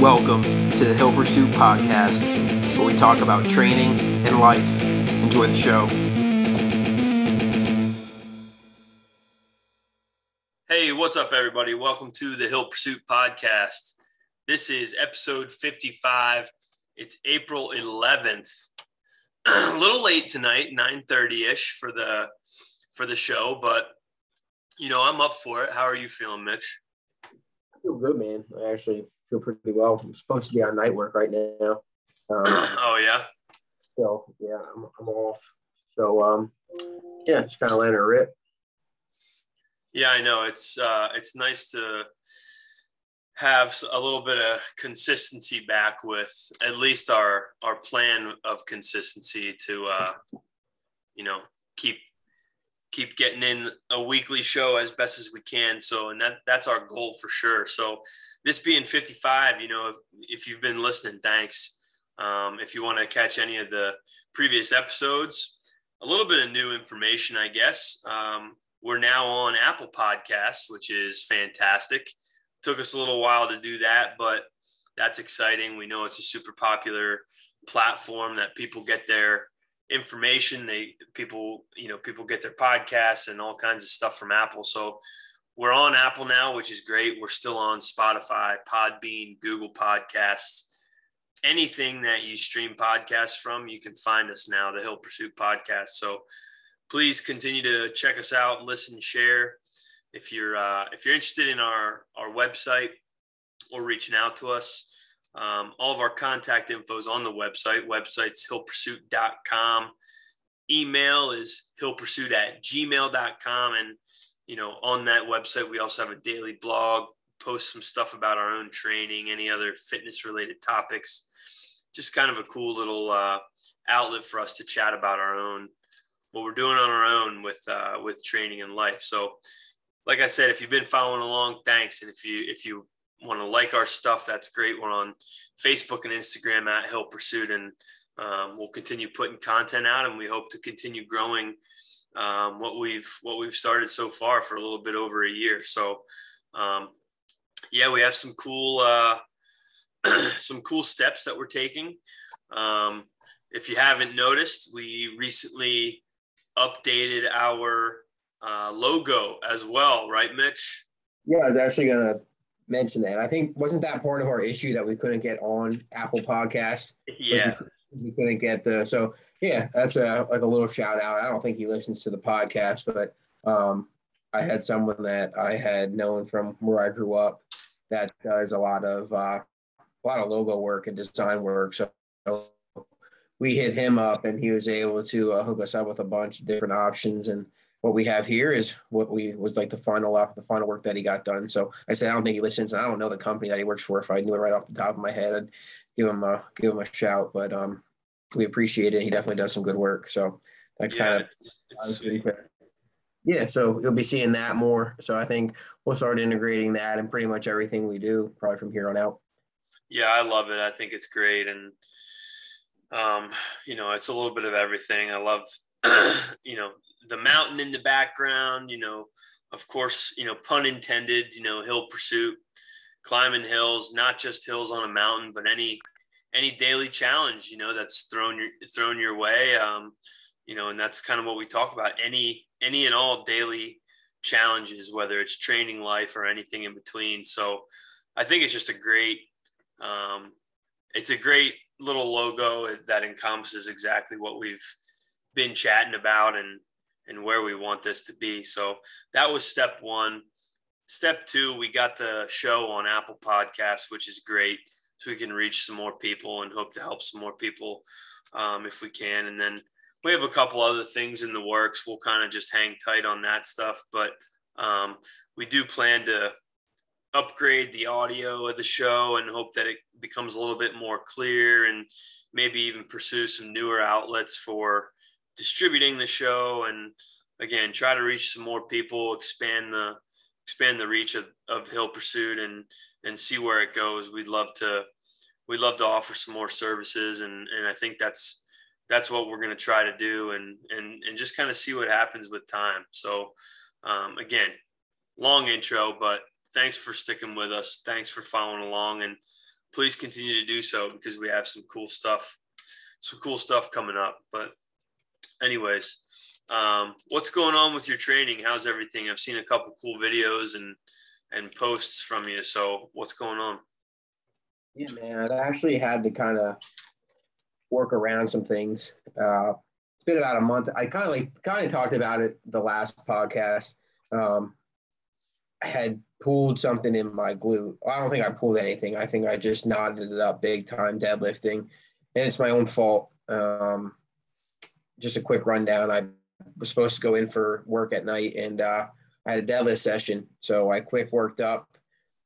Welcome to the Hill Pursuit Podcast, where we talk about training and life. Enjoy the show. Hey, what's up, everybody? Welcome to the Hill Pursuit Podcast. This is episode 55. It's April 11th. A little late tonight, 9:30ish for the for the show, but you know, I'm up for it. How are you feeling, Mitch? I feel good, man. I actually feel pretty well. I'm supposed to be on night work right now. Um, oh yeah. So yeah, I'm, I'm off. So um, yeah, just kind of letting it rip. Yeah, I know. It's uh, it's nice to have a little bit of consistency back with at least our our plan of consistency to uh, you know keep getting in a weekly show as best as we can. So, and that that's our goal for sure. So, this being 55, you know, if, if you've been listening, thanks. Um, if you want to catch any of the previous episodes, a little bit of new information, I guess. Um, we're now on Apple Podcasts, which is fantastic. Took us a little while to do that, but that's exciting. We know it's a super popular platform that people get their information. They people, you know, people get their podcasts and all kinds of stuff from Apple. So we're on Apple now, which is great. We're still on Spotify, Podbean, Google Podcasts. Anything that you stream podcasts from, you can find us now, the Hill Pursuit Podcast. So please continue to check us out, listen, share. If you're uh, if you're interested in our our website or reaching out to us, um, all of our contact info is on the website. Website's hillpursuit.com. Email is hillpursuit at gmail.com. And, you know, on that website, we also have a daily blog, post some stuff about our own training, any other fitness related topics. Just kind of a cool little uh, outlet for us to chat about our own, what we're doing on our own with, uh, with training and life. So, like I said, if you've been following along, thanks. And if you, if you want to like our stuff, that's great. We're on Facebook and Instagram at Hill Pursuit, and um, we'll continue putting content out, and we hope to continue growing um, what we've what we've started so far for a little bit over a year. So, um, yeah, we have some cool uh, some cool steps that we're taking. Um, if you haven't noticed, we recently updated our uh, logo as well, right, Mitch? Yeah, I was actually gonna mention that. I think wasn't that part of our issue that we couldn't get on Apple Podcast? Yeah. We, we, couldn't get the so yeah, that's a like a little shout out. I don't think he listens to the podcast, but um I had someone that I had known from where I grew up that does a lot of uh, a lot of logo work and design work. So we hit him up and he was able to uh, hook us up with a bunch of different options and what we have here is what we was like the final uh, the final work that he got done. So I said I don't think he listens. And I don't know the company that he works for. If I knew it right off the top of my head, I'd give him a give him a shout. But um, we appreciate it. He definitely does some good work. So that yeah, kind of it's, it's yeah. So you'll be seeing that more. So I think we'll start integrating that in pretty much everything we do, probably from here on out. Yeah, I love it. I think it's great, and um, you know, it's a little bit of everything. I love, you know, the mountain in the background, you know, of course, you know, pun intended, you know, hill pursuit, climbing hills, not just hills on a mountain, but any any daily challenge, you know, that's thrown your thrown your way. Um, you know, and that's kind of what we talk about. Any any and all daily challenges, whether it's training life or anything in between. So I think it's just a great um, it's a great little logo that encompasses exactly what we've been chatting about and and where we want this to be. So that was step one. Step two, we got the show on Apple Podcasts, which is great. So we can reach some more people and hope to help some more people um, if we can. And then we have a couple other things in the works. We'll kind of just hang tight on that stuff. But um, we do plan to upgrade the audio of the show and hope that it becomes a little bit more clear and maybe even pursue some newer outlets for distributing the show and again try to reach some more people expand the expand the reach of, of hill pursuit and and see where it goes. We'd love to we'd love to offer some more services and and i think that's that's what we're going to try to do and and and just kind of see what happens with time. So um, again long intro but thanks for sticking with us. Thanks for following along and please continue to do so because we have some cool stuff, some cool stuff coming up. But anyways, um, what's going on with your training? How's everything? I've seen a couple cool videos and and posts from you. So what's going on? Yeah, man, I've actually had to kind of work around some things. Uh, it's been about a month. I kind of like kind of talked about it the last podcast. Um, I had pulled something in my glute. I don't think I pulled anything. I think I just knotted it up big time deadlifting, and it's my own fault. Um, just a quick rundown. I was supposed to go in for work at night, and uh, I had a deadlift session. So I quick worked up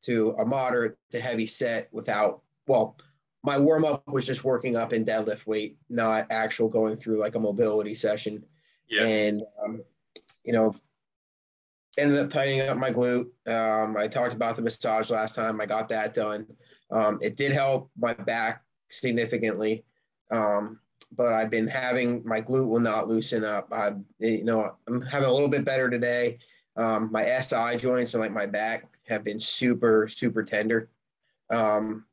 to a moderate to heavy set without well. My warm up was just working up in deadlift weight, not actual going through like a mobility session. Yeah. And um, you know, ended up tightening up my glute. Um, I talked about the massage last time. I got that done. Um, it did help my back significantly, um, but I've been having my glute will not loosen up. I, you know, I'm having a little bit better today. Um, my SI joints and like my back have been super super tender. Um,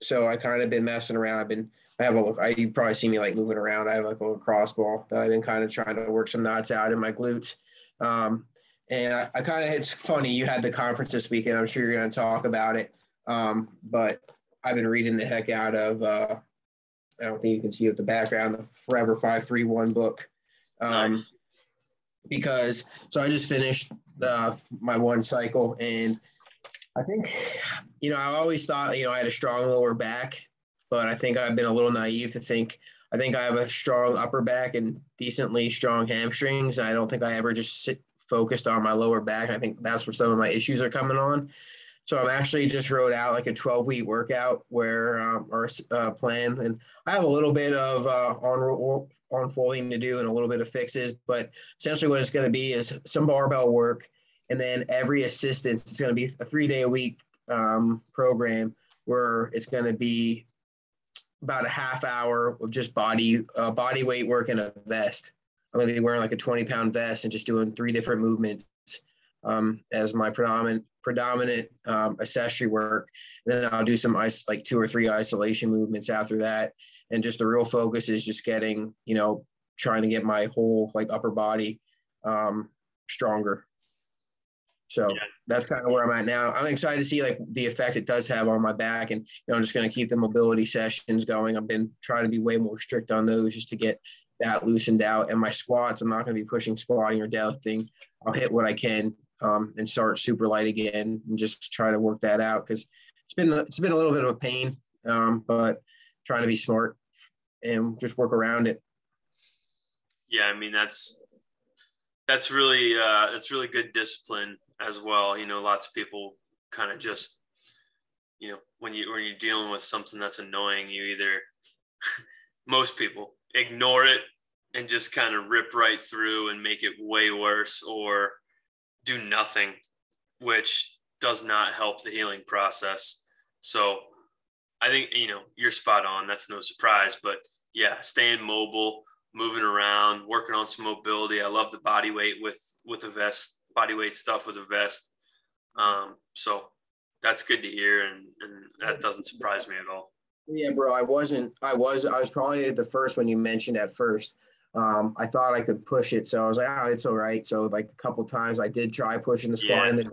so I kind of been messing around. I've been I have a look. I you probably see me like moving around. I have like a little crossball that I've been kind of trying to work some knots out in my glutes. Um, and I, I kind of, it's funny, you had the conference this weekend. I'm sure you're going to talk about it. Um, but I've been reading the heck out of, uh, I don't think you can see it the background, the Forever 531 book. Um, nice. Because, so I just finished uh, my one cycle and I think, you know, I always thought, you know, I had a strong lower back, but I think I've been a little naive to think I think I have a strong upper back and decently strong hamstrings. I don't think I ever just sit, focused on my lower back. I think that's where some of my issues are coming on. So I'm actually just wrote out like a 12 week workout where um, our uh, plan, and I have a little bit of uh, on unfolding to do and a little bit of fixes. But essentially, what it's going to be is some barbell work, and then every assistance. It's going to be a three day a week um, program where it's going to be about a half hour of just body uh, body weight work in a vest. I'm going to be wearing like a 20 pound vest and just doing three different movements um, as my predominant predominant um, accessory work. And then I'll do some ice like two or three isolation movements after that. And just the real focus is just getting, you know, trying to get my whole like upper body um, stronger. So yeah. that's kind of where I'm at now. I'm excited to see like the effect it does have on my back, and you know, I'm just going to keep the mobility sessions going. I've been trying to be way more strict on those just to get that loosened out. And my squats, I'm not going to be pushing squatting or deadlifting. I'll hit what I can um, and start super light again and just try to work that out because it's been it's been a little bit of a pain, um, but trying to be smart and just work around it. Yeah, I mean that's that's really uh, that's really good discipline as well. You know, lots of people kind of just you know when you when you're dealing with something that's annoying, you either most people ignore it and just kind of rip right through and make it way worse or do nothing, which does not help the healing process. So I think, you know, you're spot on. That's no surprise. But yeah, staying mobile, moving around, working on some mobility. I love the body weight with with a vest, body weight stuff with a vest. Um, so that's good to hear and, and that doesn't surprise me at all. Yeah, bro. I wasn't. I was. I was probably the first one you mentioned at first. Um, I thought I could push it, so I was like, "Oh, it's all right." So like a couple times, I did try pushing the squat, yeah. and, then,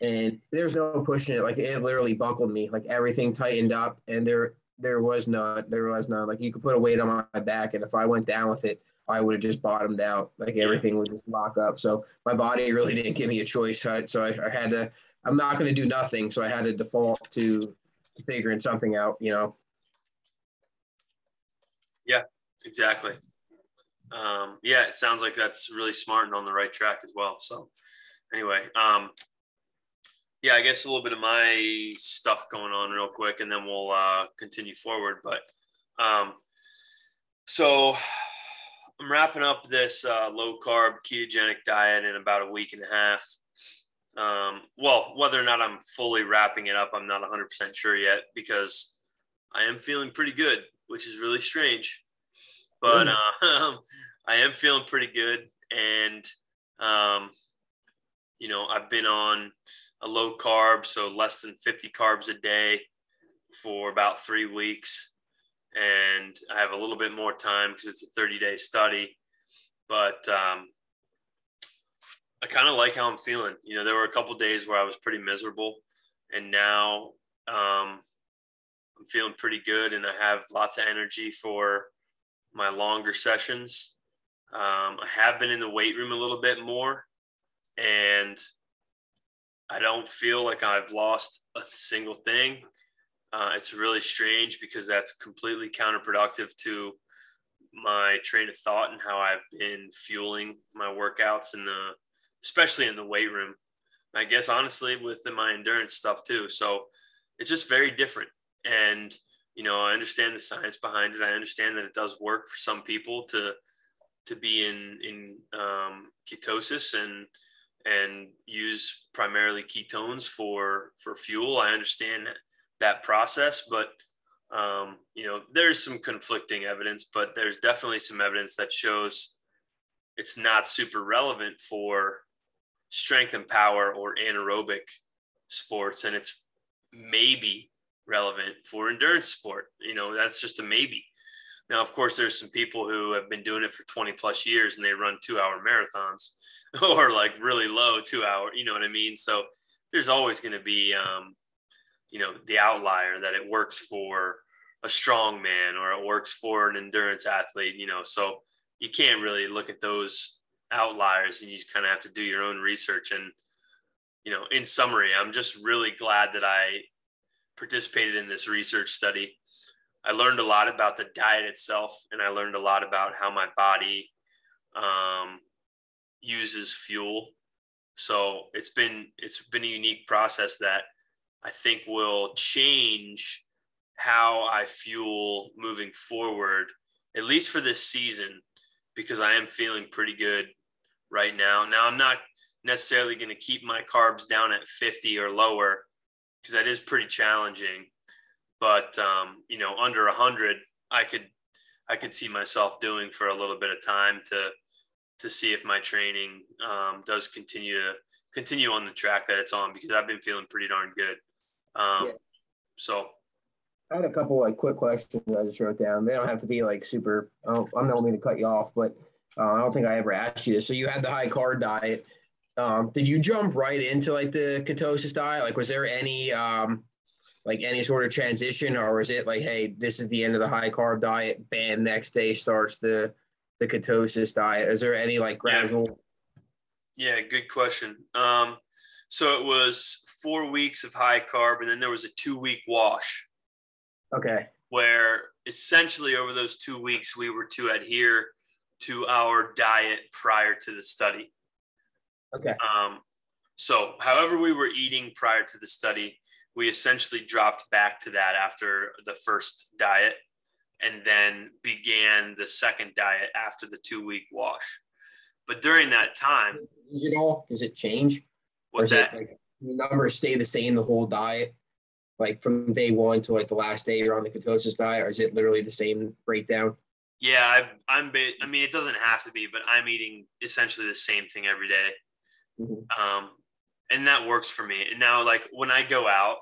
and there's no pushing it. Like it literally buckled me. Like everything tightened up, and there there was none. There was none. Like you could put a weight on my back, and if I went down with it, I would have just bottomed out. Like everything would just lock up. So my body really didn't give me a choice. So I, I had to. I'm not going to do nothing. So I had to default to figuring something out, you know. Yeah, exactly. Um, yeah, it sounds like that's really smart and on the right track as well. So, anyway, um, yeah, I guess a little bit of my stuff going on real quick, and then we'll uh, continue forward. But um, so I'm wrapping up this uh, low carb ketogenic diet in about a week and a half. Um, well, whether or not I'm fully wrapping it up, I'm not 100% sure yet because I am feeling pretty good, which is really strange. But uh, I am feeling pretty good. And, um, you know, I've been on a low carb, so less than 50 carbs a day for about three weeks. And I have a little bit more time because it's a 30 day study. But um, I kind of like how I'm feeling. You know, there were a couple days where I was pretty miserable, and now um, I'm feeling pretty good, and I have lots of energy for my longer sessions. Um, I have been in the weight room a little bit more, and I don't feel like I've lost a single thing. Uh, it's really strange because that's completely counterproductive to my train of thought and how I've been fueling my workouts in the, especially in the weight room. I guess honestly with my endurance stuff too. So it's just very different. And you know, I understand the science behind it. I understand that it does work for some people to to be in in um, ketosis and and use primarily ketones for for fuel. I understand that process, but um, you know there's some conflicting evidence, but there's definitely some evidence that shows it's not super relevant for strength and power or anaerobic sports, and it's maybe relevant for endurance sport. You know that's just a maybe. Now, of course, there's some people who have been doing it for 20 plus years and they run two hour marathons or like really low two hour, you know what I mean? So there's always going to be, um, you know, the outlier that it works for a strong man or it works for an endurance athlete, you know, so you can't really look at those outliers and you just kind of have to do your own research. And, you know, in summary, I'm just really glad that I participated in this research study I learned a lot about the diet itself, and I learned a lot about how my body um, uses fuel. So it's been it's been a unique process that I think will change how I fuel moving forward, at least for this season, because I am feeling pretty good right now. Now I'm not necessarily going to keep my carbs down at 50 or lower because that is pretty challenging but um, you know, under a hundred, I could I could see myself doing for a little bit of time to to see if my training um, does continue to continue on the track that it's on because I've been feeling pretty darn good. Um, yeah. So I had a couple like quick questions I just wrote down. They don't have to be like super. I'm not only to cut you off, but uh, I don't think I ever asked you this. So you had the high carb diet. Um, did you jump right into like the ketosis diet? Like, was there any um, like any sort of transition, or was it like, hey, this is the end of the high carb diet, bam, next day starts the the ketosis diet? Is there any like gradual? Yeah, yeah good question. Um, so it was four weeks of high carb, and then there was a two week wash. Okay. Where essentially over those two weeks we were to adhere to our diet prior to the study. Okay. Um, so, however, we were eating prior to the study, we essentially dropped back to that after the first diet and then began the second diet after the two week wash. But during that time, is it all? Does it change? What's that? Like, the numbers stay the same the whole diet, like from day one to like the last day you're on the ketosis diet, or is it literally the same breakdown? Yeah, I, I'm. I mean, it doesn't have to be, but I'm eating essentially the same thing every day. Mm-hmm. Um, and that works for me. And now, like when I go out,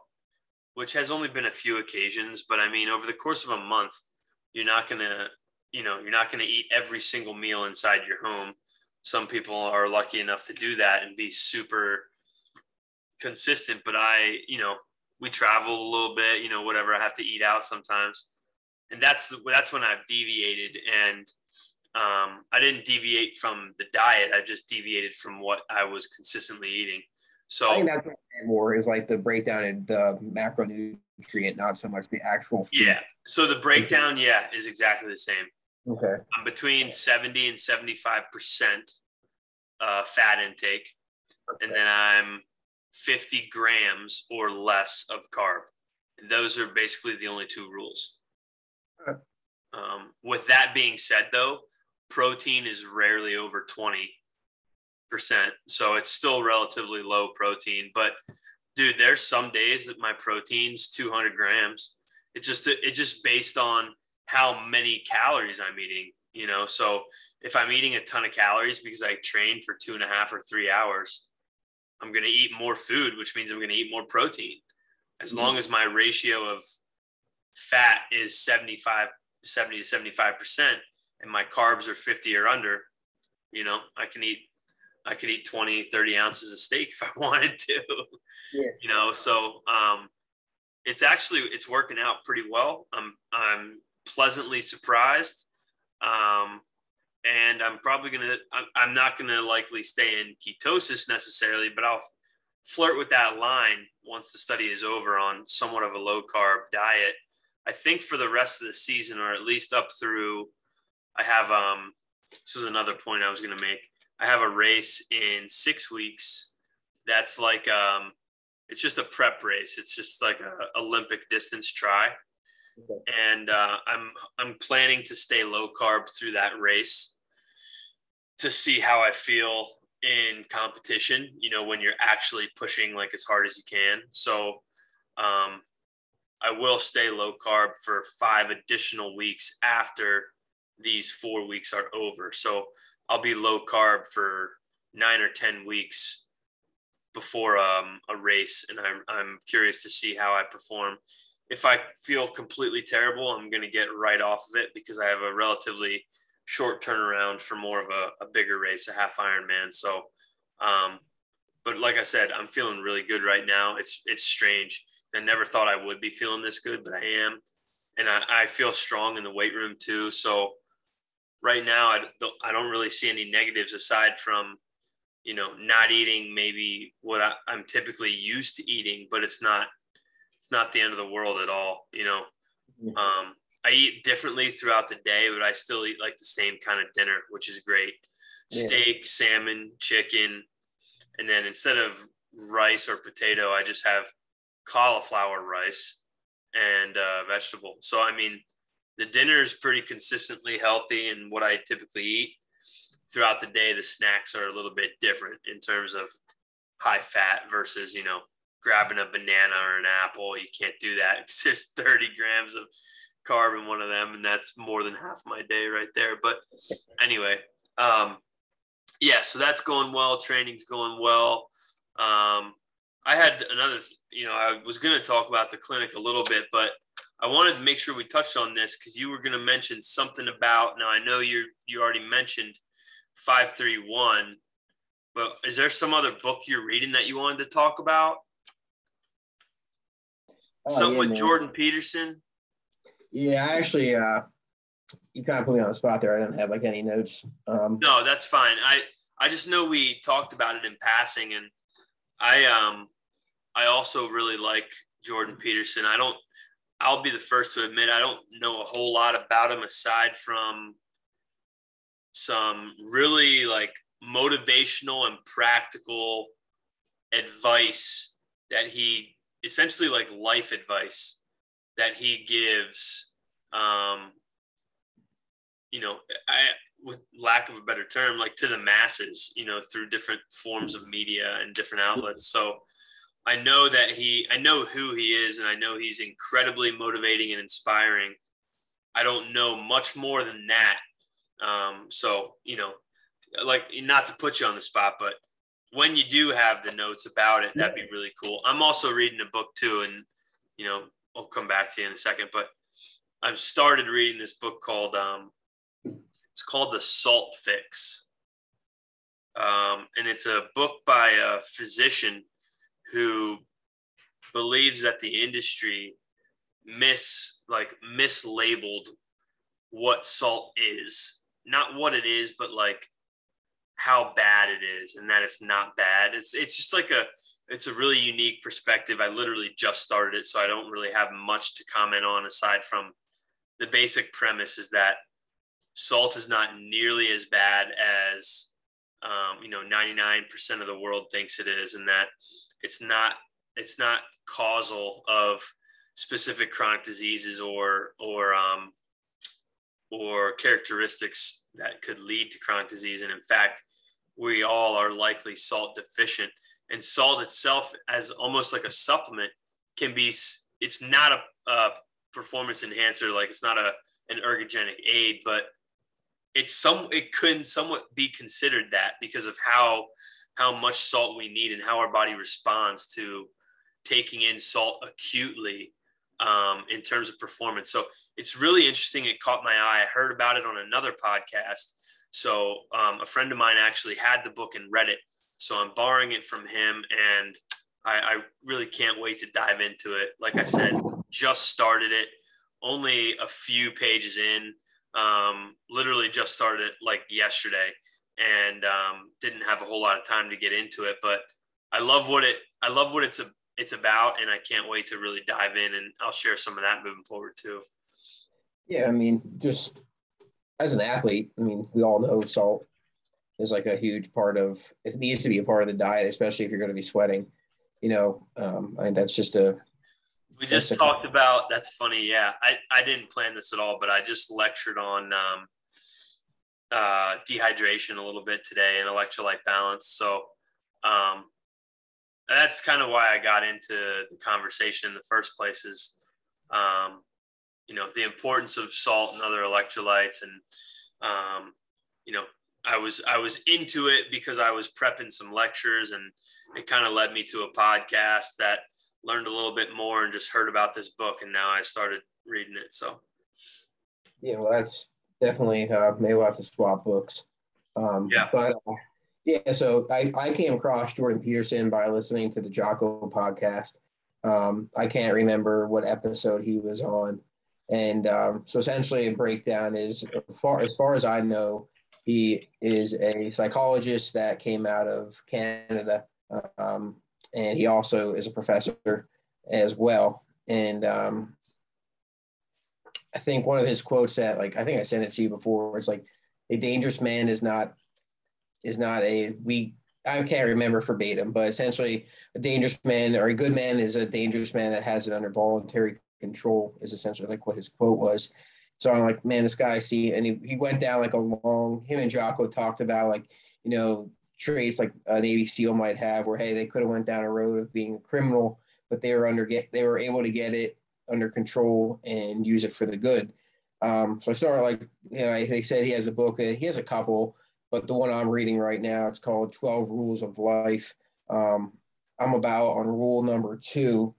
which has only been a few occasions, but I mean, over the course of a month, you're not gonna, you know, you're not gonna eat every single meal inside your home. Some people are lucky enough to do that and be super consistent. But I, you know, we travel a little bit, you know, whatever. I have to eat out sometimes, and that's that's when I've deviated and um, I didn't deviate from the diet. I just deviated from what I was consistently eating. So I think that's what more is like the breakdown in the macronutrient, not so much the actual. Food. Yeah. So the breakdown, yeah, is exactly the same. Okay. I'm between 70 and 75 percent uh, fat intake, okay. and then I'm 50 grams or less of carb. And those are basically the only two rules. Okay. Um, with that being said, though, protein is rarely over 20 percent, so it's still relatively low protein. But dude, there's some days that my protein's 200 grams. It just it just based on how many calories I'm eating. You know, so if I'm eating a ton of calories because I trained for two and a half or three hours, I'm going to eat more food, which means I'm going to eat more protein. As long mm. as my ratio of fat is 75, 70 to 75 percent, and my carbs are 50 or under, you know, I can eat I could eat 20, 30 ounces of steak if I wanted to. Yeah. You know, so um, it's actually it's working out pretty well. I'm I'm pleasantly surprised. Um, and I'm probably gonna I'm, I'm not gonna likely stay in ketosis necessarily, but I'll flirt with that line once the study is over on somewhat of a low carb diet. I think for the rest of the season, or at least up through, I have um. This was another point I was gonna make. I have a race in six weeks. That's like um, it's just a prep race. It's just like a Olympic distance try, okay. and uh, I'm I'm planning to stay low carb through that race to see how I feel in competition. You know, when you're actually pushing like as hard as you can. So, um, I will stay low carb for five additional weeks after these four weeks are over. So I'll be low carb for nine or 10 weeks before um, a race. And I'm, I'm curious to see how I perform. If I feel completely terrible, I'm going to get right off of it because I have a relatively short turnaround for more of a, a bigger race, a half Ironman. So, um, but like I said, I'm feeling really good right now. It's, it's strange. I never thought I would be feeling this good, but I am. And I, I feel strong in the weight room too. So right now I don't, I don't really see any negatives aside from you know not eating maybe what I, i'm typically used to eating but it's not it's not the end of the world at all you know mm-hmm. um, i eat differently throughout the day but i still eat like the same kind of dinner which is great yeah. steak salmon chicken and then instead of rice or potato i just have cauliflower rice and uh, vegetable so i mean the dinner is pretty consistently healthy and what I typically eat. Throughout the day, the snacks are a little bit different in terms of high fat versus, you know, grabbing a banana or an apple. You can't do that. It's just 30 grams of carb in one of them, and that's more than half my day right there. But anyway, um, yeah, so that's going well. Training's going well. Um, I had another, you know, I was going to talk about the clinic a little bit, but I wanted to make sure we touched on this because you were going to mention something about. Now I know you you already mentioned five three one, but is there some other book you're reading that you wanted to talk about? Oh, something yeah, with man. Jordan Peterson. Yeah, I actually, uh, you kind of put me on the spot there. I didn't have like any notes. Um, no, that's fine. I I just know we talked about it in passing, and I um I also really like Jordan Peterson. I don't I'll be the first to admit I don't know a whole lot about him aside from some really like motivational and practical advice that he essentially like life advice that he gives um you know i with lack of a better term like to the masses you know through different forms of media and different outlets. So I know that he, I know who he is, and I know he's incredibly motivating and inspiring. I don't know much more than that. Um, so, you know, like not to put you on the spot, but when you do have the notes about it, that'd be really cool. I'm also reading a book too, and you know, I'll come back to you in a second. But I've started reading this book called um, it's called The Salt Fix, um, and it's a book by a physician who believes that the industry mis like mislabeled what salt is. Not what it is but like how bad it is and that it's not bad. It's it's just like a it's a really unique perspective. I literally just started it so i don't really have much to comment on aside from the basic premise is that salt is not nearly as bad as um, you know 99% of the world thinks it is and that it's not it's not causal of specific chronic diseases or or um, or characteristics that could lead to chronic disease. And in fact, we all are likely salt deficient. And salt itself, as almost like a supplement, can be it's not a, a performance enhancer, like it's not a an ergogenic aid, but it's some it could somewhat be considered that because of how how much salt we need and how our body responds to taking in salt acutely um, in terms of performance. So it's really interesting. It caught my eye. I heard about it on another podcast. So um, a friend of mine actually had the book and read it. So I'm borrowing it from him, and I, I really can't wait to dive into it. Like I said, just started it, only a few pages in. Um, literally just started like yesterday, and um, didn't have a whole lot of time to get into it. But I love what it I love what it's a, it's about, and I can't wait to really dive in. And I'll share some of that moving forward too. Yeah, I mean, just as an athlete, I mean, we all know salt is like a huge part of it needs to be a part of the diet, especially if you're going to be sweating. You know, um, I think that's just a. We just talked about that's funny. Yeah, I, I didn't plan this at all, but I just lectured on um, uh, dehydration a little bit today and electrolyte balance. So um, that's kind of why I got into the conversation in the first place. Is um, you know the importance of salt and other electrolytes and um, you know I was I was into it because I was prepping some lectures and it kind of led me to a podcast that learned a little bit more and just heard about this book and now I started reading it. So yeah, well, that's definitely uh, maybe we'll have to swap books. Um, yeah, but uh, yeah, so I I came across Jordan Peterson by listening to the Jocko podcast. Um, I can't remember what episode he was on, and um, so essentially a breakdown is as far as far as I know he is a psychologist that came out of Canada, um, and he also is a professor as well. And um, I think one of his quotes that, like, I think I sent it to you before. It's like, a dangerous man is not is not a we. I can't remember verbatim, but essentially, a dangerous man or a good man is a dangerous man that has it under voluntary control. Is essentially like what his quote was. So I'm like, man, this guy, see, and he, he went down like a long, him and Jocko talked about like, you know, traits like a Navy SEAL might have where, hey, they could have went down a road of being a criminal, but they were under get, they were able to get it under control and use it for the good. Um, so I started like, you know, they said he has a book, he has a couple, but the one I'm reading right now, it's called 12 Rules of Life. Um, I'm about on rule number two.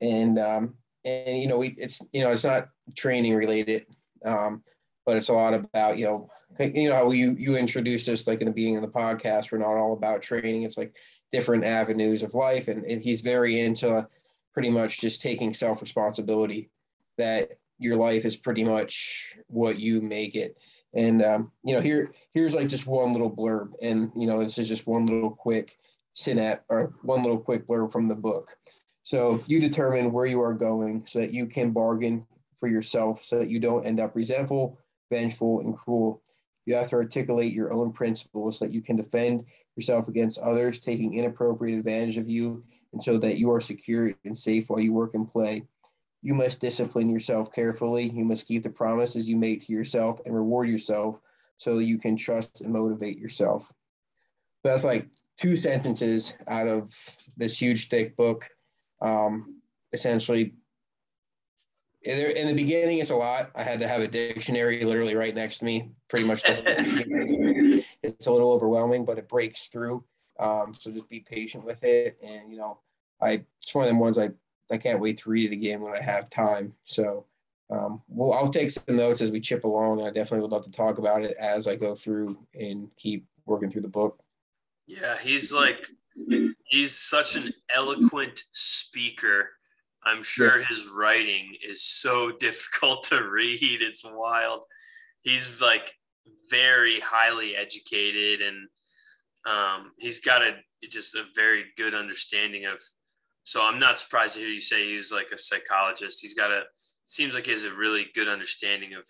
And, um, and, you know, we, it's, you know, it's not training related. Um, but it's a lot about, you know, you know how you you introduced us like in the beginning of the podcast. We're not all about training. It's like different avenues of life, and, and he's very into pretty much just taking self responsibility. That your life is pretty much what you make it. And um, you know, here here's like just one little blurb, and you know, this is just one little quick synap or one little quick blurb from the book. So you determine where you are going so that you can bargain for yourself so that you don't end up resentful, vengeful, and cruel. You have to articulate your own principles so that you can defend yourself against others taking inappropriate advantage of you and so that you are secure and safe while you work and play. You must discipline yourself carefully. You must keep the promises you make to yourself and reward yourself so you can trust and motivate yourself. That's like two sentences out of this huge, thick book. Um, essentially in the beginning it's a lot i had to have a dictionary literally right next to me pretty much it's a little overwhelming but it breaks through um, so just be patient with it and you know i it's one of them ones i i can't wait to read it again when i have time so um, well i'll take some notes as we chip along and i definitely would love to talk about it as i go through and keep working through the book yeah he's like he's such an eloquent speaker I'm sure yeah. his writing is so difficult to read. It's wild. He's like very highly educated and um, he's got a just a very good understanding of. So I'm not surprised to hear you say he's like a psychologist. He's got a seems like he has a really good understanding of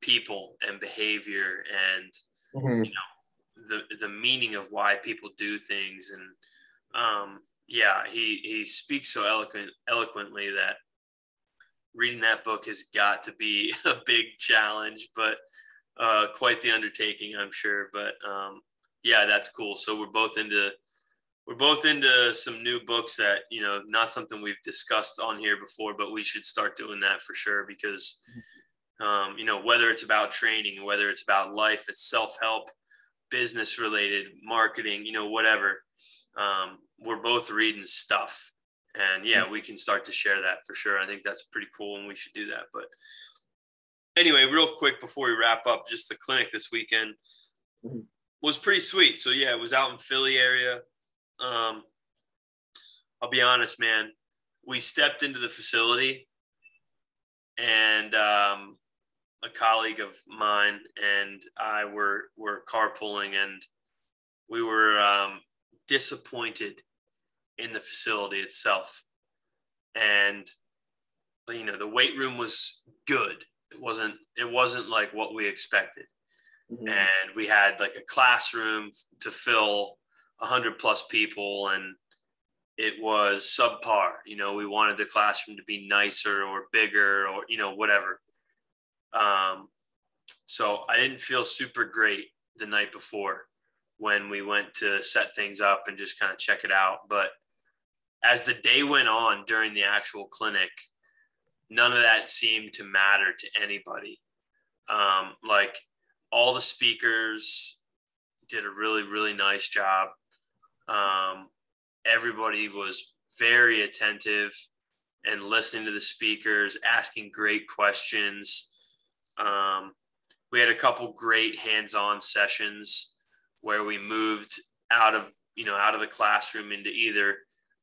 people and behavior and mm-hmm. you know the the meaning of why people do things and um, yeah, he he speaks so eloquent eloquently that reading that book has got to be a big challenge, but uh, quite the undertaking, I'm sure. But um, yeah, that's cool. So we're both into we're both into some new books that you know not something we've discussed on here before, but we should start doing that for sure because um, you know whether it's about training, whether it's about life, it's self help, business related, marketing, you know whatever. Um, we're both reading stuff And yeah, we can start to share that for sure. I think that's pretty cool and we should do that. But anyway, real quick before we wrap up, just the clinic this weekend mm-hmm. Was pretty sweet. So yeah, it was out in Philly area. Um, I'll be honest, man. We stepped into the facility and um, a colleague of mine and I were were carpooling and we were um, disappointed in the facility itself. And you know, the weight room was good. It wasn't it wasn't like what we expected. Mm-hmm. And we had like a classroom to fill 100 plus people and it was subpar. You know, we wanted the classroom to be nicer or bigger or, you know, whatever. Um, so I didn't feel super great the night before when we went to set things up and just kind of check it out. But as the day went on during the actual clinic, none of that seemed to matter to anybody. Um, like all the speakers did a really, really nice job. Um, everybody was very attentive and listening to the speakers, asking great questions. Um, we had a couple great hands-on sessions where we moved out of you know out of the classroom into either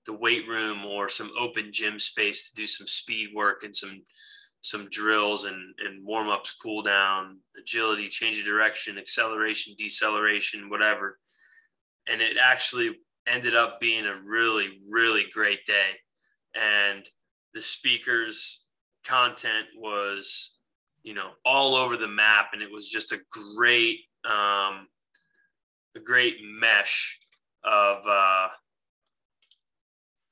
the weight room or some open gym space to do some speed work and some some drills and, and warm ups, cool down, agility, change of direction, acceleration, deceleration, whatever. And it actually ended up being a really, really great day. And the speakers' content was, you know, all over the map. And it was just a great, um, a great mesh of, uh,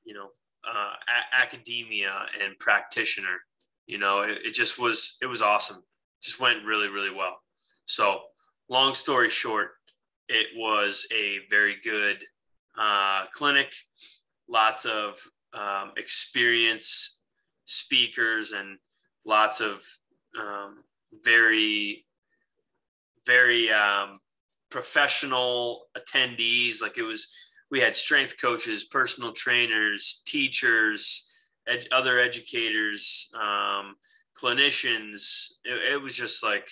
you know, uh, a- academia and practitioner. You know, it, it just was, it was awesome. Just went really, really well. So, long story short, it was a very good uh, clinic, lots of um, experienced speakers, and lots of um, very, very um, professional attendees. Like it was, we had strength coaches, personal trainers, teachers, ed- other educators, um, clinicians. It, it, was just like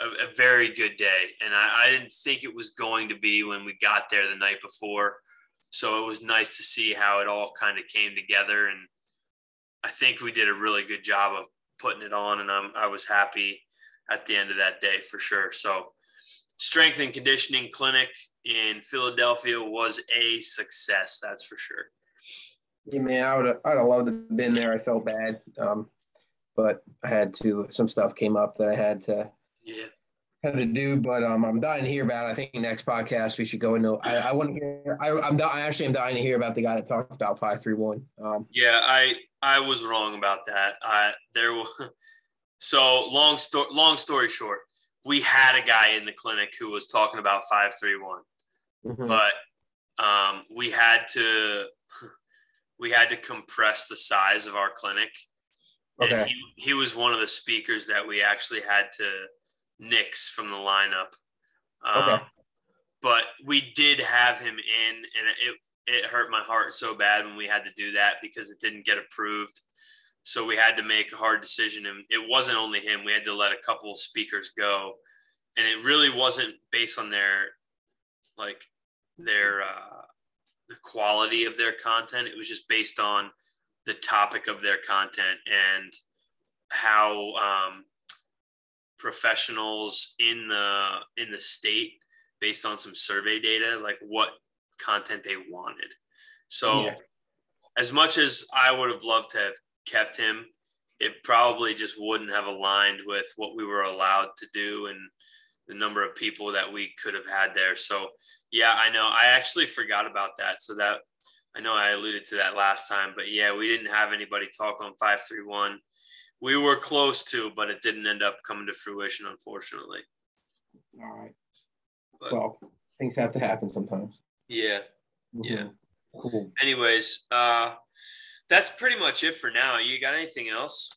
a, a very good day. And I, I didn't think it was going to be when we got there the night before. So it was nice to see how it all kind of came together. And I think we did a really good job of putting it on. And I'm, I was happy at the end of that day for sure. So strength and conditioning clinic in Philadelphia was a success. That's for sure. Yeah, man, I would have, I'd have loved to have been there. I felt bad, um, but I had to. Some stuff came up that I had to. Yeah. Had to do, but um, I'm dying to hear about. It. I think next podcast we should go into. I, I want to hear. I, I'm. I actually am dying to hear about the guy that talked about five three one. Um, yeah, I I was wrong about that. I there was. So long story. Long story short, we had a guy in the clinic who was talking about 531 mm-hmm. but um, we had to we had to compress the size of our clinic. Okay. and he, he was one of the speakers that we actually had to nix from the lineup. Um, okay. but we did have him in and it it hurt my heart so bad when we had to do that because it didn't get approved. So we had to make a hard decision and it wasn't only him. We had to let a couple of speakers go. And it really wasn't based on their like their uh, the quality of their content it was just based on the topic of their content and how um, professionals in the in the state based on some survey data like what content they wanted so yeah. as much as i would have loved to have kept him, it probably just wouldn't have aligned with what we were allowed to do and the number of people that we could have had there. So, yeah, I know. I actually forgot about that. So that I know I alluded to that last time, but yeah, we didn't have anybody talk on 531. We were close to, but it didn't end up coming to fruition, unfortunately. All right. But, well, things have to happen sometimes. Yeah. Mm-hmm. Yeah. Cool. Anyways, uh, that's pretty much it for now. You got anything else?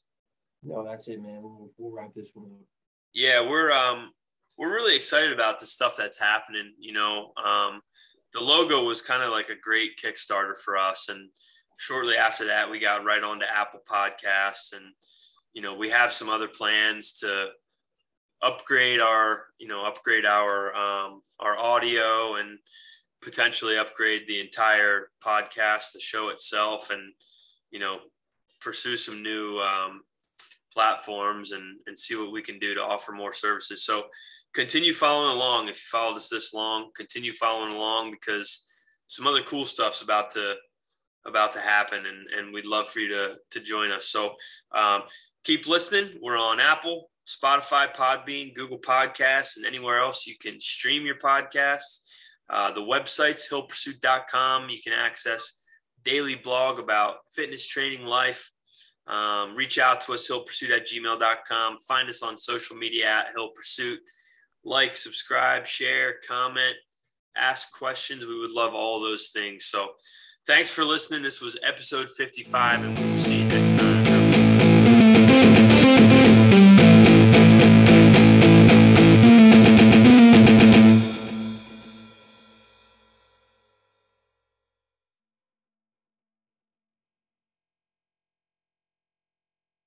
No, that's it, man. We'll, we'll wrap this one up. Yeah, we're um we're really excited about the stuff that's happening. You know, um, the logo was kind of like a great Kickstarter for us, and shortly after that, we got right on to Apple Podcasts, and you know we have some other plans to upgrade our you know upgrade our um, our audio and potentially upgrade the entire podcast, the show itself, and you know pursue some new um, platforms and and see what we can do to offer more services. So continue following along. If you followed us this long, continue following along because some other cool stuff's about to about to happen and, and we'd love for you to, to join us. So um, keep listening. We're on Apple, Spotify, Podbean, Google Podcasts, and anywhere else you can stream your podcasts. Uh, the website's hillpursuit.com. You can access daily blog about fitness training life. Um, reach out to us, hillpursuit at gmail.com. Find us on social media at Hill Pursuit. Like, subscribe, share, comment, ask questions. We would love all those things. So thanks for listening. This was episode 55, and we'll see you next time.